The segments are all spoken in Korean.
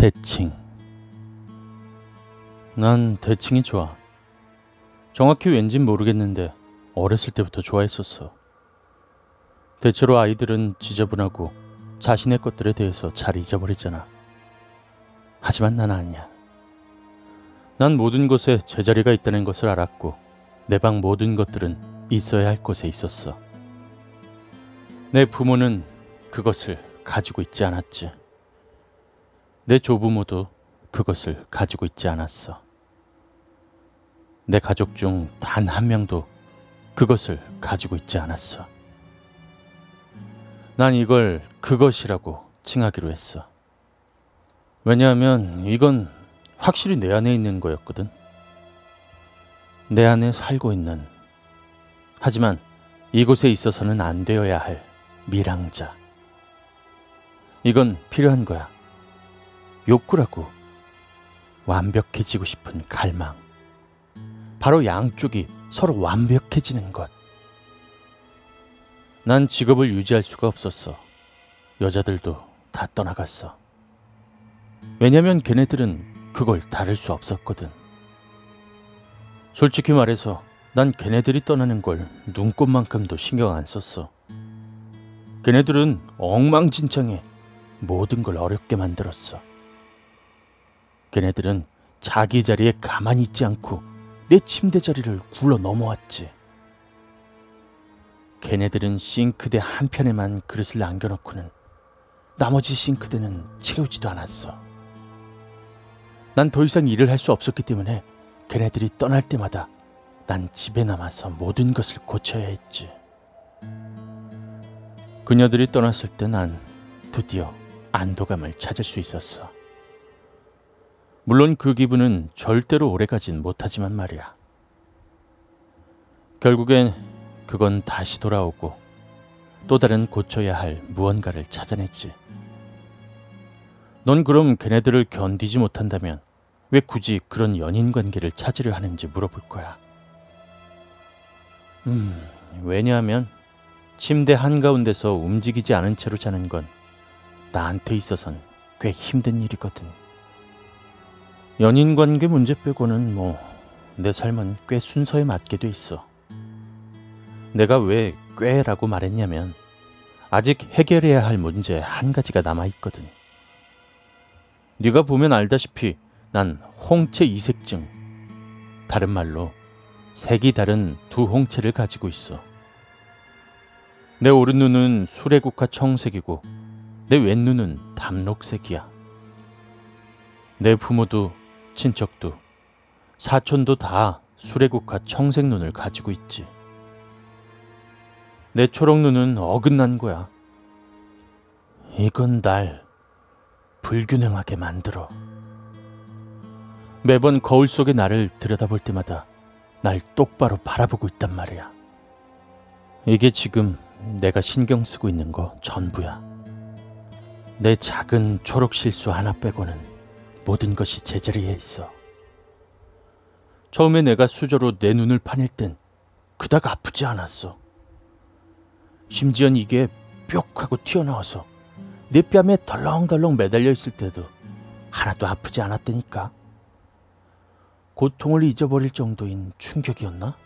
대칭. 난 대칭이 좋아. 정확히 왠진 모르겠는데 어렸을 때부터 좋아했었어. 대체로 아이들은 지저분하고 자신의 것들에 대해서 잘 잊어버리잖아. 하지만 난 아니야. 난 모든 곳에 제자리가 있다는 것을 알았고 내 방 모든 것들은 있어야 할 곳에 있었어. 내 부모는 그것을 가지고 있지 않았지. 내 조부모도 그것을 가지고 있지 않았어. 내 가족 중 단 한 명도 그것을 가지고 있지 않았어. 난 이걸 그것이라고 칭하기로 했어. 왜냐하면 이건 확실히 내 안에 있는 거였거든. 내 안에 살고 있는, 하지만 이곳에 있어서는 안 되어야 할 미랑자. 이건 필요한 거야. 욕구라고. 완벽해지고 싶은 갈망. 바로 양쪽이 서로 완벽해지는 것. 난 직업을 유지할 수가 없었어. 여자들도 다 떠나갔어. 왜냐면 걔네들은 그걸 다룰 수 없었거든. 솔직히 말해서 난 걔네들이 떠나는 걸 눈꽃만큼도 신경 안 썼어. 걔네들은 엉망진창에 모든 걸 어렵게 만들었어. 걔네들은 자기 자리에 가만히 있지 않고 내 침대 자리를 굴러 넘어왔지. 걔네들은 싱크대 한편에만 그릇을 남겨놓고는 나머지 싱크대는 채우지도 않았어. 난 더 이상 일을 할 수 없었기 때문에 걔네들이 떠날 때마다 난 집에 남아서 모든 것을 고쳐야 했지. 그녀들이 떠났을 때 난 드디어 안도감을 찾을 수 있었어. 물론 그 기분은 절대로 오래가진 못하지만 말이야. 결국엔 그건 다시 돌아오고 또 다른 고쳐야 할 무언가를 찾아냈지. 넌 그럼 걔네들을 견디지 못한다면 왜 굳이 그런 연인 관계를 찾으려 하는지 물어볼 거야. 음, 왜냐하면 침대 한가운데서 움직이지 않은 채로 자는 건 나한테 있어선 꽤 힘든 일이거든. 연인 관계 문제 빼고는 뭐 내 삶은 꽤 순서에 맞게 돼 있어. 내가 왜 꽤라고 말했냐면 아직 해결해야 할 문제 한 가지가 남아 있거든. 네가 보면 알다시피 난 홍채 이색증, 다른 말로 색이 다른 두 홍채를 가지고 있어. 내 오른 눈은 수레국화 청색이고 내 왼눈은 담록색이야. 내 부모도 친척도 사촌도 다 수레국화 청색 눈을 가지고 있지. 내 초록 눈은 어긋난 거야. 이건 날 불균형하게 만들어. 매번 거울 속의 나를 들여다볼 때마다 날 똑바로 바라보고 있단 말이야. 이게 지금 내가 신경 쓰고 있는 거 전부야. 내 작은 초록 실수 하나 빼고는 모든 것이 제자리에 있어. 처음에 내가 수저로 내 눈을 파낼 땐 그닥 아프지 않았어. 심지어 이게 뿅 하고 튀어나와서 내 뺨에 덜렁덜렁 매달려 있을 때도 하나도 아프지 않았다니까. 고통을 잊어버릴 정도인 충격이었나?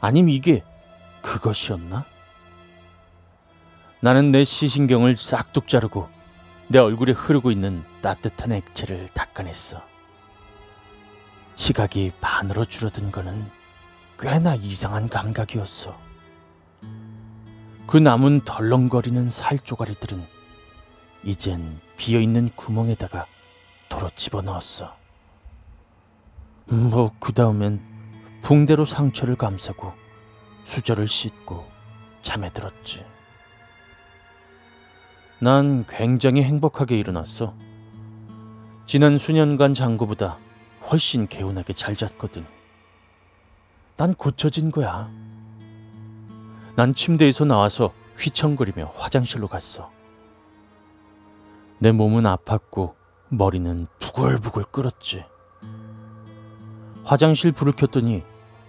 아님 이게 그것이었나? 나는 내 시신경을 싹둑 자르고 내 얼굴에 흐르고 있는 따뜻한 액체를 닦아냈어. 시각이 반으로 줄어든 거는 꽤나 이상한 감각이었어. 그 남은 덜렁거리는 살 쪼가리들은 이젠 비어있는 구멍에다가 도로 집어넣었어. 뭐, 그 다음엔 붕대로 상처를 감싸고 수저를 씻고 잠에 들었지. 난 굉장히 행복하게 일어났어. 지난 수년간 장고보다 훨씬 개운하게 잘 잤거든. 난 고쳐진 거야. 난 침대에서 나와서 휘청거리며 화장실로 갔어. 내 몸은 아팠고 머리는 부글부글 끓었지. 화장실 불을 켰더니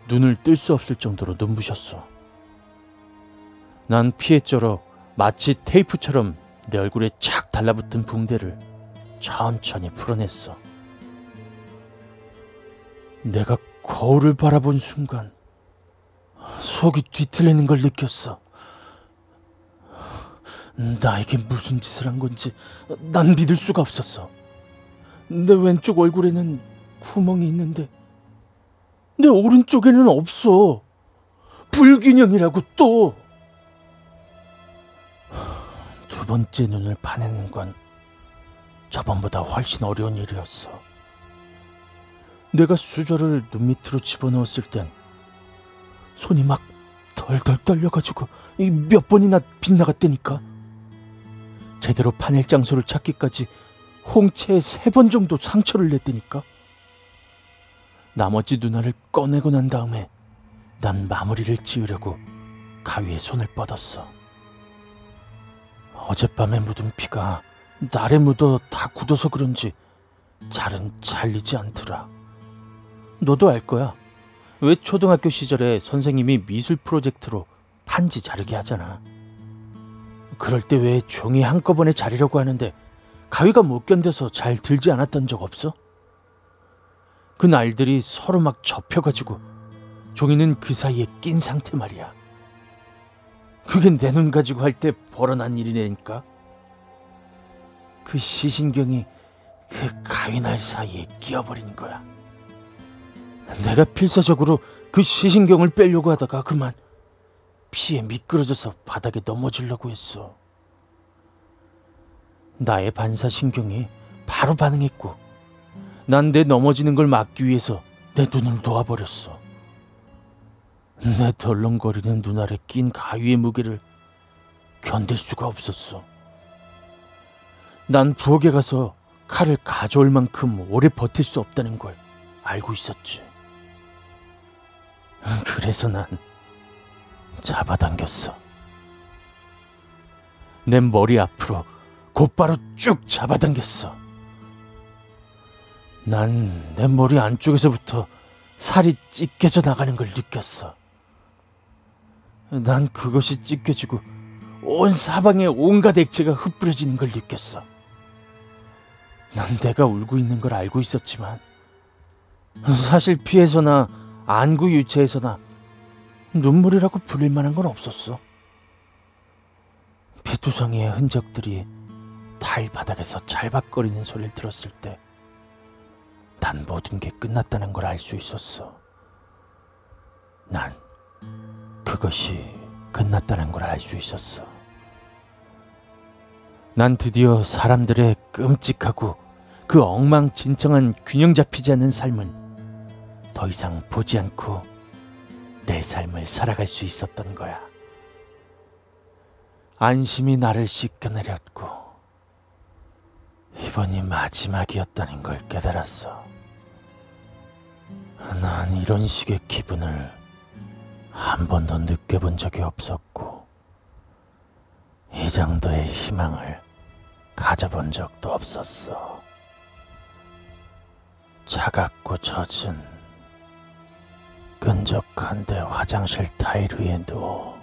눈을 뜰 수 없을 정도로 눈부셨어. 난 피에 쩔어 마치 테이프처럼 내 얼굴에 착 달라붙은 붕대를 천천히 풀어냈어. 내가 거울을 바라본 순간 속이 뒤틀리는 걸 느꼈어. 나에게 무슨 짓을 한 건지 난 믿을 수가 없었어. 내 왼쪽 얼굴에는 구멍이 있는데 내 오른쪽에는 없어. 불균형이라고 또. 두 번째 눈을 파내는 건 저번보다 훨씬 어려운 일이었어. 내가 수저를 눈 밑으로 집어넣었을 땐 손이 막 덜덜 떨려가지고 몇 번이나 빗나갔다니까. 제대로 파낼 장소를 찾기까지 홍채에 세 번 정도 상처를 냈다니까. 나머지 누나를 꺼내고 난 다음에 난 마무리를 지으려고 가위에 손을 뻗었어. 어젯밤에 묻은 피가 날에 묻어 다 굳어서 그런지 잘은 잘리지 않더라. 너도 알 거야. 왜 초등학교 시절에 선생님이 미술 프로젝트로 판지 자르게 하잖아. 그럴 때 왜 종이 한꺼번에 자르려고 하는데 가위가 못 견뎌서 잘 들지 않았던 적 없어? 그 날들이 서로 막 접혀가지고 종이는 그 사이에 낀 상태 말이야. 그게 내 눈 가지고 할 때 벌어난 일이니까. 그 시신경이 그 가위날 사이에 끼어버린 거야. 내가 필사적으로 그 시신경을 빼려고 하다가 그만 피에 미끄러져서 바닥에 넘어지려고 했어. 나의 반사신경이 바로 반응했고, 난 내 넘어지는 걸 막기 위해서 내 눈을 놓아버렸어. 내 덜렁거리는 눈 아래 낀 가위의 무게를 견딜 수가 없었어. 난 부엌에 가서 칼을 가져올 만큼 오래 버틸 수 없다는 걸 알고 있었지. 그래서 난 잡아당겼어. 내 머리 앞으로 곧바로 쭉 잡아당겼어. 난 내 머리 안쪽에서부터 살이 찢겨져 나가는 걸 느꼈어. 난 그것이 찢겨지고 온 사방에 온갖 액체가 흩뿌려지는 걸 느꼈어. 난 내가 울고 있는 걸 알고 있었지만 사실 피에서나 안구 유체에서나 눈물이라고 불릴 만한 건 없었어. 피투성이의 흔적들이 타일 바닥에서 찰박거리는 소리를 들었을 때 난 모든 게 끝났다는 걸 알 수 있었어. 난 그것이 끝났다는 걸 알 수 있었어. 난 드디어 사람들의 끔찍하고 그 엉망진창한 균형 잡히지 않는 삶은 더 이상 보지 않고 내 삶을 살아갈 수 있었던 거야. 안심이 나를 씻겨내렸고 이번이 마지막이었다는 걸 깨달았어. 난 이런 식의 기분을 한 번도 느껴본 적이 없었고 이 정도의 희망을 가져본 적도 없었어. 차갑고 젖은 끈적한데 화장실 타일 위에 누워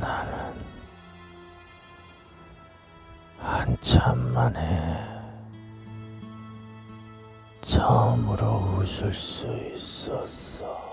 나는 한참 만에 처음으로 웃을 수 있었어.